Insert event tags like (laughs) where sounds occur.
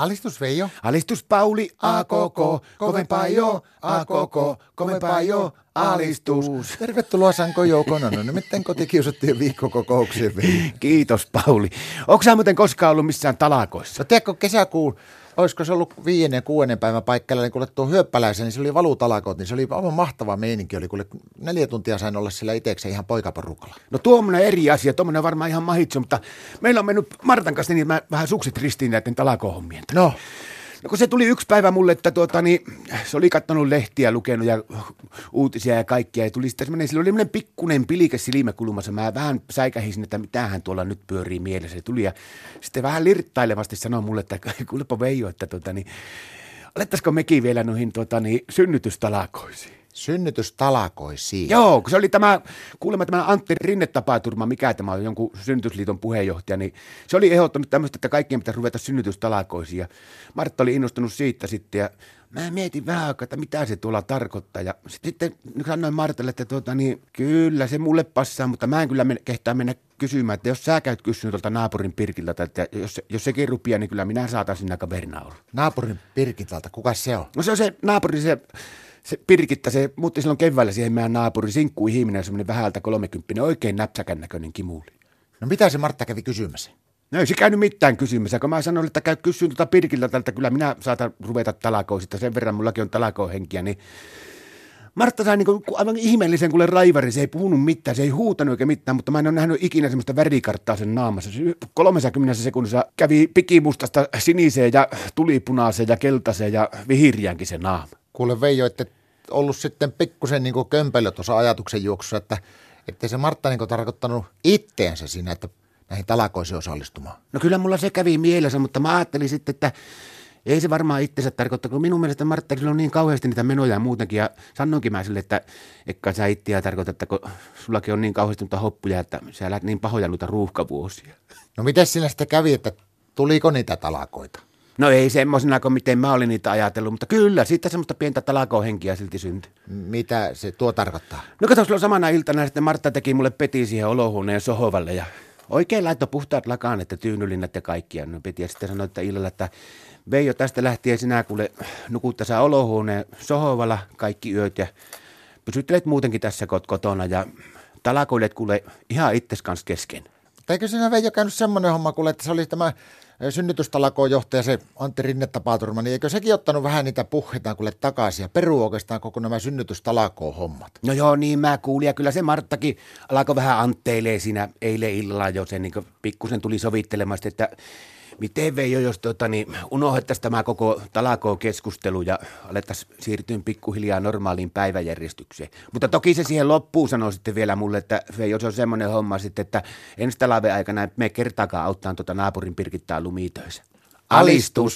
Alistus Veijo. Alistus Pauli, a koko, kovempaa jo, a koko, kovempaa jo, alistus. Tervetuloa Sanko Joukona. No nimittäin kotikiusattiin viikkokokoukseen Veijo. Kiitos Pauli. Onko sä muuten koskaan ollut missään talakoissa? No tiedätkö, kesäkuun, olisiko se ollut viiden ja kuudennen päivän paikalla, niin kuule tuo hyöppäläisen, niin se oli valuutalakot, niin se oli aivan mahtava meininki. Oli kuule neljä tuntia sain olla sillä itsekseen ihan poikaporukalla. No tuommoinen eri asia, tuommoinen varmaan ihan mahitsu, mutta meillä on mennyt Martan kanssa niin, mä vähän sukset ristiin näiden talakohommien. No, No kun se tuli yksi päivä mulle, että tuota, niin, se oli kattonut lehtiä, lukenut ja uutisia ja kaikkia. Ja tuli sitten semmoinen, sillä oli semmoinen pikkunen pilike silmäkulmassa. Mä vähän säikähisin, että mitähän tuolla nyt pyörii mielessä. Se tuli ja sitten vähän lirttailevasti sanoi mulle, että (laughs) kuulepa Veijo, että tuota, niin, alettaisiko mekin vielä noihin tuota, niin, synnytystalakoisiin. Synnytystalakoisiin. Joo, kun se oli tämä, kuulemma tämä Antti Rinne-tapaturma, mikä tämä on, jonkun synnytysliiton puheenjohtaja, niin se oli ehdottanut tämmöistä, että kaikkien pitäisi ruveta synnytystalakoisiin. Ja Martta oli innostunut siitä sitten ja mä mietin vähän aikaa, että mitä se tuolla tarkoittaa. Ja sitten sanoin Martalle, että tuota, niin, kyllä se mulle passaa, mutta mä en kyllä men- kehtaa mennä kysymään, että jos sä käyt kysynyt tuolta naapurin Pirkiltä, että jos, jos sekin rupeaa, niin kyllä minä saatan sinne kaverina olla. Naapurin Pirkitalta, kuka se on? No se on se naapuri, se, se Pirkittä, se muutti silloin keväällä siihen meidän naapuri, sinkku ihminen, semmoinen vähältä kolmekymppinen, oikein näpsäkän näköinen kimuli. No mitä se Martta kävi kysymässä? No ei se käynyt mitään kysymässä, kun mä sanoin, että käy kysyyn tuota Pirkiltä tältä, kyllä minä saatan ruveta talakoisista, sen verran mullakin on talakohenkiä, niin Martta sai niinku aivan ihmeellisen kuule raivari, se ei puhunut mitään, se ei huutanut eikä mitään, mutta mä en ole nähnyt ikinä semmoista värikarttaa sen naamassa. Se 30 sekunnissa kävi pikimustasta siniseen ja tulipunaiseen ja keltaiseen ja vihiriäänkin se naama. Kuule Veijo, että ollut sitten pikkusen niin kömpelö tuossa ajatuksen juoksussa, että ettei se Martta niin tarkoittanut itteensä siinä, että näihin talakoisiin osallistumaan. No kyllä mulla se kävi mielessä, mutta mä ajattelin sitten, että ei se varmaan itsensä tarkoita, kun minun mielestä Martta on niin kauheasti niitä menoja muutenkin. Ja sanoinkin mä sille, että ekka sä itseä tarkoita, että kun sullakin on niin kauheasti noita hoppuja, että sä elät niin pahoja noita ruuhkavuosia. No miten siinä sitten kävi, että tuliko niitä talakoita? No ei semmoisena kuin miten mä olin niitä ajatellut, mutta kyllä, siitä semmoista pientä talakohenkiä silti syntyi. Mitä se tuo tarkoittaa? No kato, silloin samana iltana sitten Martta teki mulle peti siihen olohuoneen sohovalle ja oikein laittoi puhtaat lakanat ja tyynylinnat ja kaikkia. No piti ja sitten sanoi, että illalla, että Veijo tästä lähtien sinä kuule nukut tässä olohuoneen sohovalla kaikki yöt ja pysyttelet muutenkin tässä kot- kotona ja talakoilet kuule ihan itses kanssa kesken. Eikö siinä Veijo käynyt semmoinen homma, kuule, että se oli tämä synnytystalakoon johtaja, se Antti Rinne-tapaturma, niin eikö sekin ottanut vähän niitä puheitaan kuule takaisin ja peruu oikeastaan koko nämä synnytystalakoon hommat? No joo, niin mä kuulin. Ja kyllä se Marttakin alkoi vähän antteilee siinä eilen illalla jo. Se niin pikkusen tuli sovittelemaan, että miten Veijo, jos tota, niin, unohdettaisiin tämä koko talakoo keskustelu ja alettaisiin siirtyä pikkuhiljaa normaaliin päiväjärjestykseen. Mutta toki se siihen loppuun sanoi sitten vielä mulle, että Veijo, se on semmoinen homma sitten, että ensi talven aikana me kertaakaan auttaa tuota naapurin pirkittää lumitöissä. Alistus.